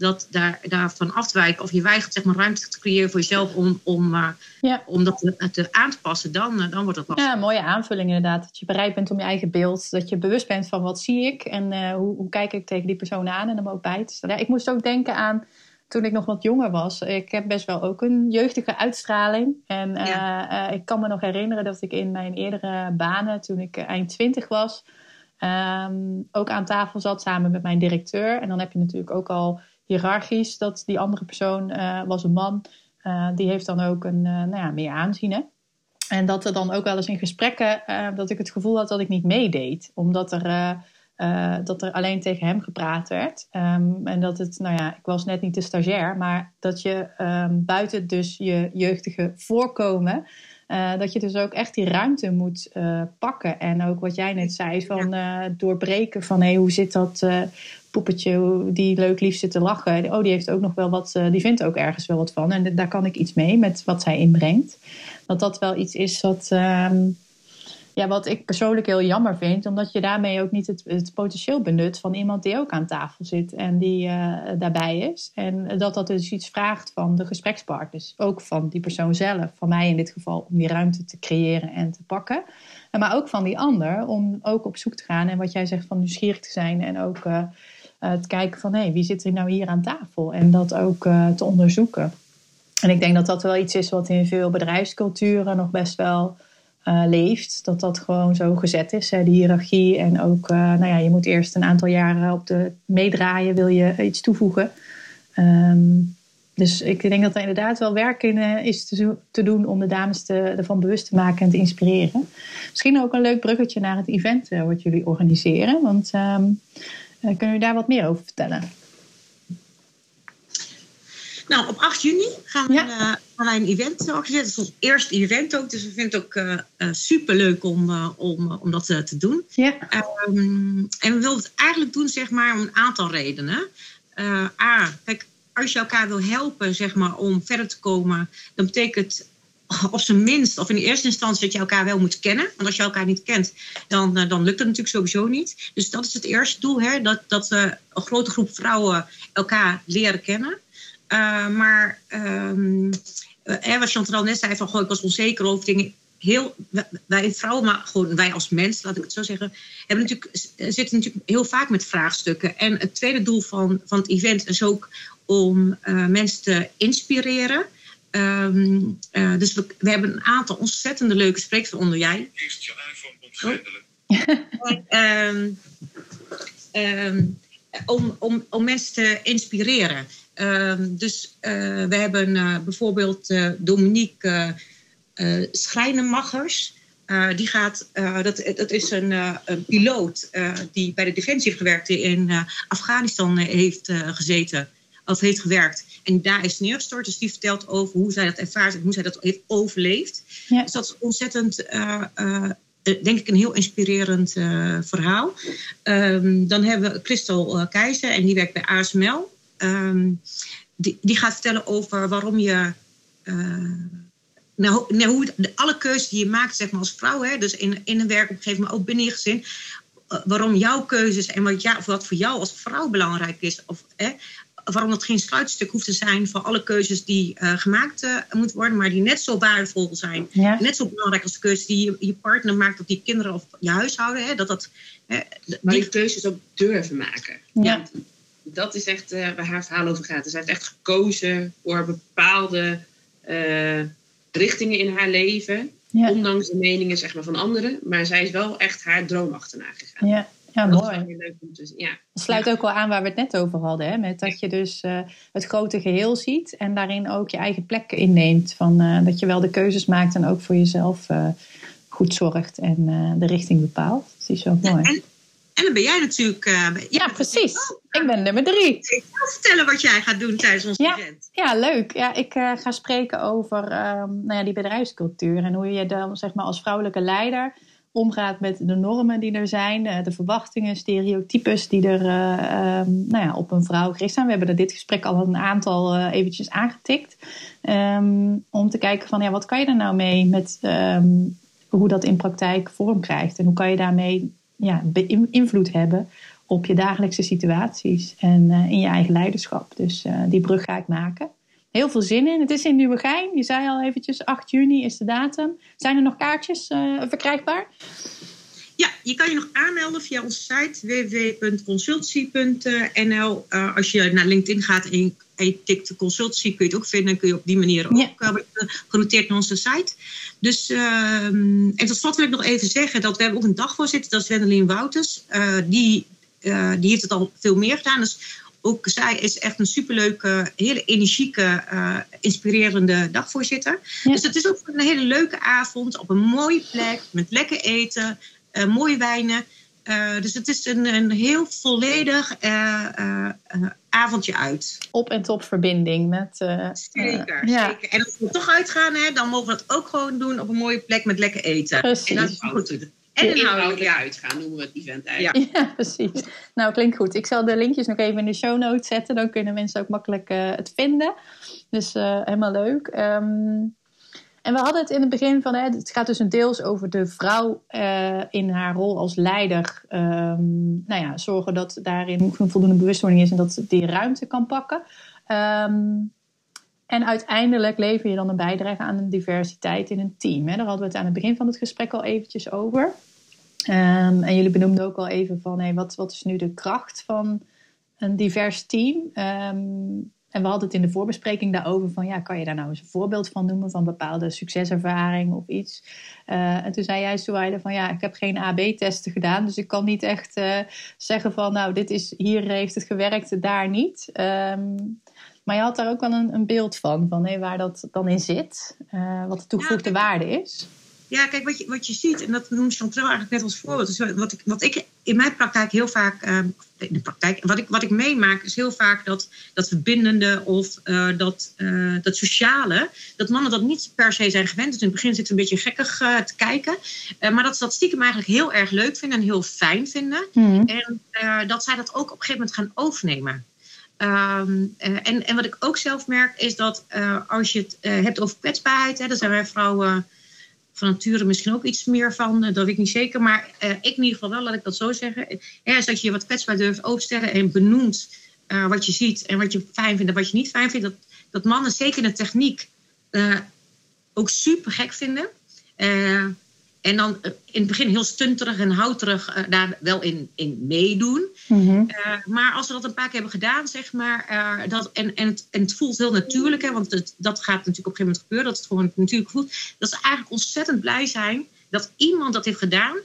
dat daar, daarvan af te wijken, of je weigert zeg maar, ruimte te creëren voor jezelf om, om, ja. om dat te, te, aan te passen, dan, dan wordt het lastig. Ja, mooie aanvulling inderdaad. Dat je bereid bent om je eigen beeld, dat je bewust bent van wat zie ik en uh, hoe, hoe, kijk ik tegen die persoon aan en hem ook bij te. Ja, ik moest ook denken aan toen ik nog wat jonger was. Ik heb best wel ook een jeugdige uitstraling. En uh, ja. uh, ik kan me nog herinneren dat ik in mijn eerdere banen, toen ik eind twintig was, um, ook aan tafel zat samen met mijn directeur. En dan heb je natuurlijk ook al hiërarchisch dat die andere persoon was een man. die heeft dan ook een nou ja, meer aanzien. Hè? En dat er dan ook wel eens in gesprekken dat ik het gevoel had dat ik niet meedeed. Omdat er uh, dat er alleen tegen hem gepraat werd. Um, en dat het, nou ja, ik was net niet de stagiair, maar dat je um, buiten dus je jeugdige voorkomen, uh, dat je dus ook echt die ruimte moet uh, pakken. En ook wat jij net zei, van doorbreken van hé, hey, hoe zit dat poppetje die leuk lief zit te lachen. Oh, die heeft ook nog wel wat, die vindt ook ergens wel wat van. En daar kan ik iets mee met wat zij inbrengt. Dat dat wel iets is wat. Um, ja, wat ik persoonlijk heel jammer vind, omdat je daarmee ook niet het, het potentieel benut van iemand die ook aan tafel zit en die uh, daarbij is. En dat dat dus iets vraagt van de gesprekspartners, ook van die persoon zelf, van mij in dit geval, om die ruimte te creëren en te pakken. Maar ook van die ander, om ook op zoek te gaan en wat jij zegt van nieuwsgierig te zijn en ook uh, te kijken van hé, wie zit er nou hier aan tafel en dat ook uh, te onderzoeken. En ik denk dat dat wel iets is wat in veel bedrijfsculturen nog best wel uh, leeft. Dat dat gewoon zo gezet is, hè, die hiërarchie. En ook, nou ja, je moet eerst een aantal jaren op de meedraaien, wil je iets toevoegen. Um, dus ik denk dat er inderdaad wel werk in is te, doen om de dames te, ervan bewust te maken en te inspireren. Misschien ook een leuk bruggetje naar het event wat jullie organiseren. Want um, kunnen jullie daar wat meer over vertellen? Nou, op 8 juni gaan, we, uh, gaan wij een event organiseren. Het is ons eerste event ook, dus we vinden het ook uh, uh, super leuk om, om, om dat te doen. Ja. Um, en we willen het eigenlijk doen, zeg maar, om een aantal redenen. A, kijk, als je elkaar wil helpen, zeg maar, om verder te komen, dan betekent op zijn minst, of in eerste instantie, dat je elkaar wel moet kennen. Want als je elkaar niet kent, dan, dan lukt dat natuurlijk sowieso niet. Dus dat is het eerste doel, hè? dat, dat een grote groep vrouwen elkaar leren kennen. Uh, maar um, uh, wat Chantal net zei, van goh, ik was onzeker over dingen. Heel, wij vrouwen, maar gewoon wij als mens, laat ik het zo zeggen, hebben natuurlijk, zitten natuurlijk heel vaak met vraagstukken. En het tweede doel van, van het event is ook om mensen te inspireren. Um, dus we, we, hebben een aantal ontzettende leuke sprekers, onder jij. Eerst je iPhone onschendelijk. um, om, om, om mensen te inspireren. Ehm, dus uh, we hebben uh, bijvoorbeeld uh, Dominique Schrijnemachers. die gaat, dat, dat is een, een piloot die bij de Defensie heeft gewerkt, die in Afghanistan heeft gezeten of heeft gewerkt. En daar is neergestort. Dus die vertelt over hoe zij dat ervaart en hoe zij dat heeft overleefd. Ja. Dus dat is ontzettend denk ik een heel inspirerend verhaal. Um, dan hebben we Christel Keizer en die werkt bij ASML. Um, die, die, gaat vertellen over waarom je. Nou, nou, hoe de, alle keuzes die je maakt, zeg maar als vrouw, hè, dus in, in een werkomgeving, maar ook binnen je gezin, waarom jouw keuzes en wat, ja, wat voor jou als vrouw belangrijk is, of hè, waarom dat geen sluitstuk hoeft te zijn voor alle keuzes die uh, gemaakt uh, moeten worden, maar die net zo waardevol zijn. Net zo belangrijk als de keuzes die je, je partner maakt of die kinderen of je huishouden. Hè, dat dat, hè, maar die keuzes ook durven maken. Ja dat is echt uh, waar haar verhaal over gaat. Dus zij heeft echt gekozen voor bepaalde uh, richtingen in haar leven. Ondanks de meningen zeg maar, van anderen. Maar zij is wel echt haar droom achterna gegaan. Ja, ja dat mooi. Is leuk om te, ja. Dat sluit ook wel aan waar we het net over hadden. Hè? Met dat je dus uh, het grote geheel ziet. En daarin ook je eigen plek inneemt. Van, dat je wel de keuzes maakt en ook voor jezelf goed zorgt. En de richting bepaalt. Dat is zo mooi. En dan ben jij natuurlijk. Ja, precies. Ik ben nummer drie. Ik ga vertellen wat jij gaat doen tijdens ons ja, event. Ja, leuk. Ja, ik ga spreken over uh, nou ja, die bedrijfscultuur en hoe je dan zeg maar, als vrouwelijke leider omgaat met de normen die er zijn, eh, de verwachtingen, stereotypes die er ehm, nou ja, op een vrouw gericht zijn. We hebben dit gesprek al een aantal eventjes aangetikt. Um, om te kijken van ja, wat kan je er nou mee met um, hoe dat in praktijk vorm krijgt en hoe kan je daarmee ja, invloed hebben op je dagelijkse situaties en uh, in je eigen leiderschap. Dus uh, die brug ga ik maken. Heel veel zin in. Het is in Nieuwegein. Je zei al eventjes, 8 juni is de datum. Zijn er nog kaartjes uh, verkrijgbaar? Ja, je kan je nog aanmelden via onze site www.consultancy.nl. Uh, als je naar LinkedIn gaat en je, en je tikt de consultancy, kun je het ook vinden. En kun je op die manier ook ja. uh, genoteerd naar onze site. Dus, uh, en tot slot wil ik nog even zeggen dat we hebben ook een dagvoorzitter, dat is Wendelin Wouters. Die, die heeft het al veel meer gedaan. Dus ook zij is echt een superleuke, hele energieke, inspirerende dagvoorzitter. Dus het is ook een hele leuke avond op een mooie plek met lekker eten, mooie wijnen. dus het is een, een heel volledig avondje uit. Op en top verbinding met. zeker, zeker. En als we toch uitgaan, hè, dan mogen we dat ook gewoon doen op een mooie plek met lekker eten. Precies. En dat is goed. En inhoudelijk uitgaan noemen we het event eigenlijk. Ja. ja, precies. Nou, klinkt goed. Ik zal de linkjes nog even in de show notes zetten. Dan kunnen mensen ook makkelijk uh, het vinden. Dus uh, helemaal leuk. Um, en we hadden het in het begin van, hè, het gaat dus een deels over de vrouw uh, in haar rol als leider. Um, nou ja, zorgen dat daarin voldoende bewustwording is en dat ze die ruimte kan pakken. Um, en uiteindelijk lever je dan een bijdrage aan een diversiteit in een team. Hè? Daar hadden we het aan het begin van het gesprek al eventjes over. Um, en jullie benoemden ook al even van hey, wat, wat is nu de kracht van een divers team? Um, en we hadden het in de voorbespreking daarover van ja, kan je daar nou eens een voorbeeld van noemen van bepaalde succeservaring of iets? Uh, en toen zei jij, Suwaide, van ja, ik heb geen AB-testen gedaan, dus ik kan niet echt uh, zeggen van nou, dit is, hier heeft het gewerkt, daar niet. Um, maar je had daar ook wel een, een beeld van, van hey, waar dat dan in zit, uh, wat de toegevoegde ja, waarde is. Ja, kijk, wat je, wat je ziet, en dat noemt Chantal eigenlijk net als voorbeeld. Dus wat, ik, wat ik in mijn praktijk heel vaak, uh, in de praktijk, wat ik, wat ik meemaak, is heel vaak dat, dat verbindende of uh, dat, uh, dat sociale, dat mannen dat niet per se zijn gewend. Dus in het begin zit het een beetje gekkig te kijken. maar dat ze dat stiekem eigenlijk heel erg leuk vinden en heel fijn vinden. Mm. En dat zij dat ook op een gegeven moment gaan overnemen. Um, uh, en, en wat ik ook zelf merk is dat uh, als je het uh, hebt over kwetsbaarheid, daar zijn wij vrouwen van nature misschien ook iets meer van, dat weet ik niet zeker, maar ik in ieder geval wel, laat ik dat zo zeggen. Ja, dat je je wat kwetsbaar durft overstellen en benoemt wat je ziet en wat je fijn vindt en wat je niet fijn vindt, dat, dat mannen zeker de techniek ook super gek vinden. En dan in het begin heel stunterig en houterig uh, daar wel in, in meedoen. Mm-hmm. Uh, maar als we dat een paar keer hebben gedaan, zeg maar, uh, dat, en, en, het, en het voelt heel natuurlijk, hè, want het, dat gaat natuurlijk op een gegeven moment gebeuren, dat het gewoon natuurlijk voelt, dat ze eigenlijk ontzettend blij zijn dat iemand dat heeft gedaan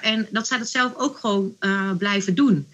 en dat zij dat zelf ook gewoon blijven doen.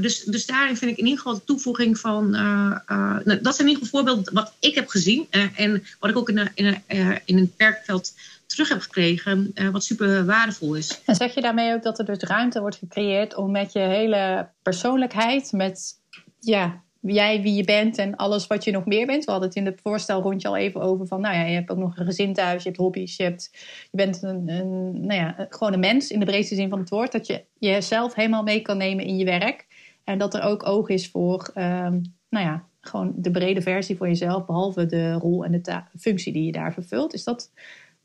dus, dus daarin vind ik in ieder geval de toevoeging van. nou, dat zijn in ieder geval voorbeelden wat ik heb gezien en wat ik ook in, in, in een werkveld terug heb gekregen, uh, wat super waardevol is. En zeg je daarmee ook dat er dus ruimte wordt gecreëerd om met je hele persoonlijkheid, met ja, jij wie je bent en alles wat je nog meer bent. We hadden het in het voorstel rondje al even over van, nou ja, je hebt ook nog een gezin thuis, je hebt hobby's, je, hebt, je bent een, een, nou ja, gewoon een mens in de breedste zin van het woord. Dat je jezelf helemaal mee kan nemen in je werk. En dat er ook oog is voor, um, nou ja, gewoon de brede versie voor jezelf, behalve de rol en de functie die je daar vervult. Is dat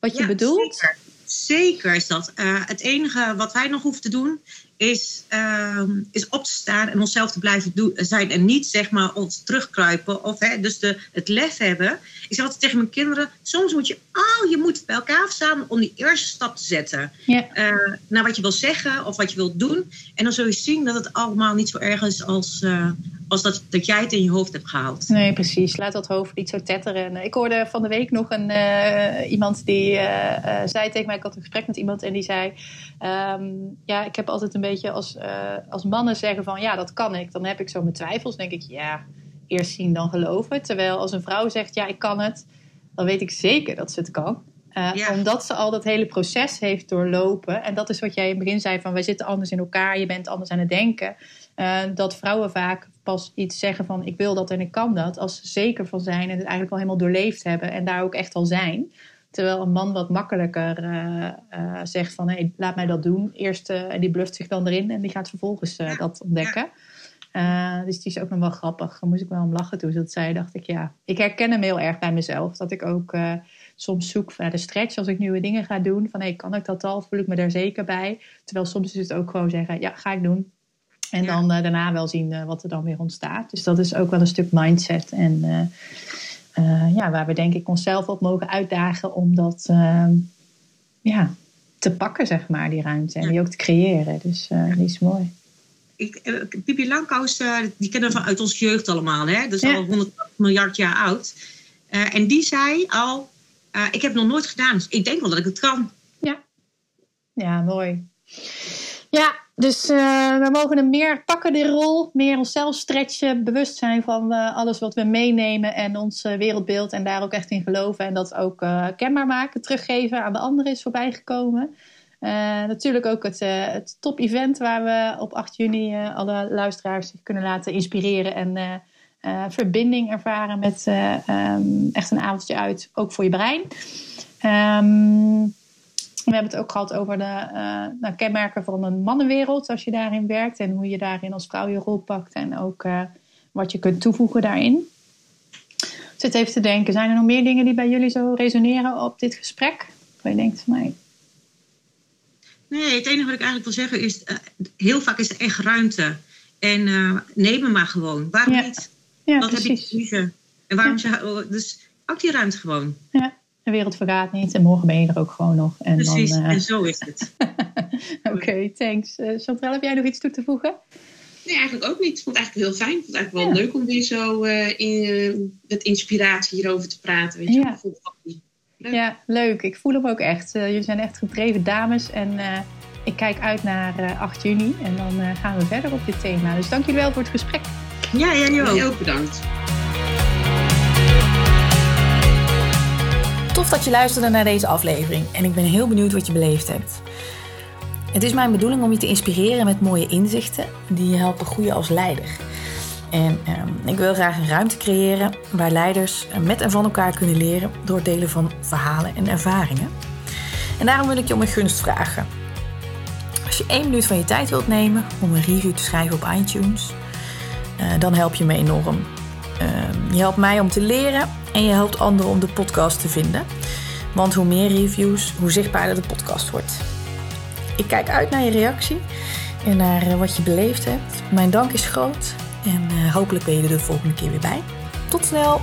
wat je ja, bedoelt? Zeker. zeker is dat. Uh, het enige wat wij nog hoeven te doen is, uh, is op te staan en onszelf te blijven doen, zijn en niet zeg maar ons terugkruipen of hè, dus de, het lef hebben. Ik zeg altijd tegen mijn kinderen, soms moet je, oh je moet bij elkaar staan om die eerste stap te zetten. Ja. Uh, naar wat je wil zeggen of wat je wilt doen. En dan zul je zien dat het allemaal niet zo erg is als, uh, als dat, dat jij het in je hoofd hebt gehaald. Nee, precies. Laat dat hoofd niet zo tetteren. Ik hoorde van de week nog een, uh, iemand die zei tegen mij, ik had een gesprek met iemand en die zei, um, ja, ik heb altijd een beetje als, uh, als mannen zeggen van ja, dat kan ik. Dan heb ik zo mijn twijfels. Dan denk ik ja, eerst zien dan geloven. Terwijl als een vrouw zegt ja, ik kan het. Dan weet ik zeker dat ze het kan. Uh, ja. Omdat ze al dat hele proces heeft doorlopen. En dat is wat jij in het begin zei van wij zitten anders in elkaar. Je bent anders aan het denken. Uh, dat vrouwen vaak pas iets zeggen van ik wil dat en ik kan dat. Als ze zeker van zijn en het eigenlijk al helemaal doorleefd hebben. En daar ook echt al zijn. Terwijl een man wat makkelijker uh, uh, zegt van hey, laat mij dat doen. Eerst, uh, en die bluft zich dan erin en die gaat vervolgens dat ontdekken. Dus die is ook nog wel grappig. Daar moest ik wel om lachen toen ze dat zei. Dacht ik ja, ik herken hem heel erg bij mezelf. Dat ik ook soms zoek naar de stretch als ik nieuwe dingen ga doen. Van hey, kan ik dat al? Voel ik me daar zeker bij? Terwijl soms is het ook gewoon zeggen ja, ga ik doen. En dan daarna wel zien wat er dan weer ontstaat. Dus dat is ook wel een stuk mindset en... Uh, ja, waar we denk ik onszelf op mogen uitdagen om dat uh, ja, te pakken, zeg maar, die ruimte. En ja. die ook te creëren. Dus uh, die is mooi. Ik, Pipi Langkous, die kennen we uit onze jeugd allemaal. Hè? Dat is ja. al 100 miljard jaar oud. en die zei al, ik heb het nog nooit gedaan. Dus ik denk wel dat ik het kan. Ja, ja mooi. Ja, dus uh, we mogen hem meer pakken, die rol. Meer onszelf stretchen. Bewust zijn van uh, alles wat we meenemen. En ons uh, wereldbeeld. En daar ook echt in geloven. En dat ook kenbaar maken. Teruggeven aan de anderen is voorbijgekomen. natuurlijk ook het, het top-event waar we op 8 juni alle luisteraars kunnen laten inspireren. En verbinding ervaren met um, echt een avondje uit. Ook voor je brein. Um, we hebben het ook gehad over de uh, nou, kenmerken van een mannenwereld als je daarin werkt en hoe je daarin als vrouw je rol pakt en ook uh, wat je kunt toevoegen daarin. Zit even te denken, zijn er nog meer dingen die bij jullie zo resoneren op dit gesprek? Waar je denkt van mij. Nee, het enige wat ik eigenlijk wil zeggen is, uh, heel vaak is er echt ruimte. En neem hem maar gewoon. Waarom ja. niet? Ja, dat precies. heb je kiezen. En waarom ja. dus ook die ruimte gewoon. Ja. De wereld vergaat niet en morgen ben je er ook gewoon nog. En Precies, dan, uh... en zo is het. Oké, okay, thanks. Uh, Chantal, heb jij nog iets toe te voegen? Nee, eigenlijk ook niet. Ik vond het eigenlijk heel fijn. Ik vond het eigenlijk wel ja. leuk om weer zo uh, in, met inspiratie hierover te praten. Weet je? Ja. Leuk. ja, leuk. Ik voel hem ook echt. jullie zijn echt gedreven dames en ik kijk uit naar 8 juni. En dan gaan we verder op dit thema. Dus dank jullie wel voor het gesprek. Ja, jij ook. ook bedankt. Tof dat je luisterde naar deze aflevering en ik ben heel benieuwd wat je beleefd hebt. Het is mijn bedoeling om je te inspireren met mooie inzichten die je helpen groeien als leider. En eh, ik wil graag een ruimte creëren waar leiders met en van elkaar kunnen leren door het delen van verhalen en ervaringen. En daarom wil ik je om een gunst vragen. Als je één minuut van je tijd wilt nemen om een review te schrijven op iTunes, uh, dan help je me enorm. Uh, je helpt mij om te leren en je helpt anderen om de podcast te vinden. Want hoe meer reviews, hoe zichtbaarder de podcast wordt. Ik kijk uit naar je reactie en naar wat je beleefd hebt. Mijn dank is groot en hopelijk ben je er de volgende keer weer bij. Tot snel!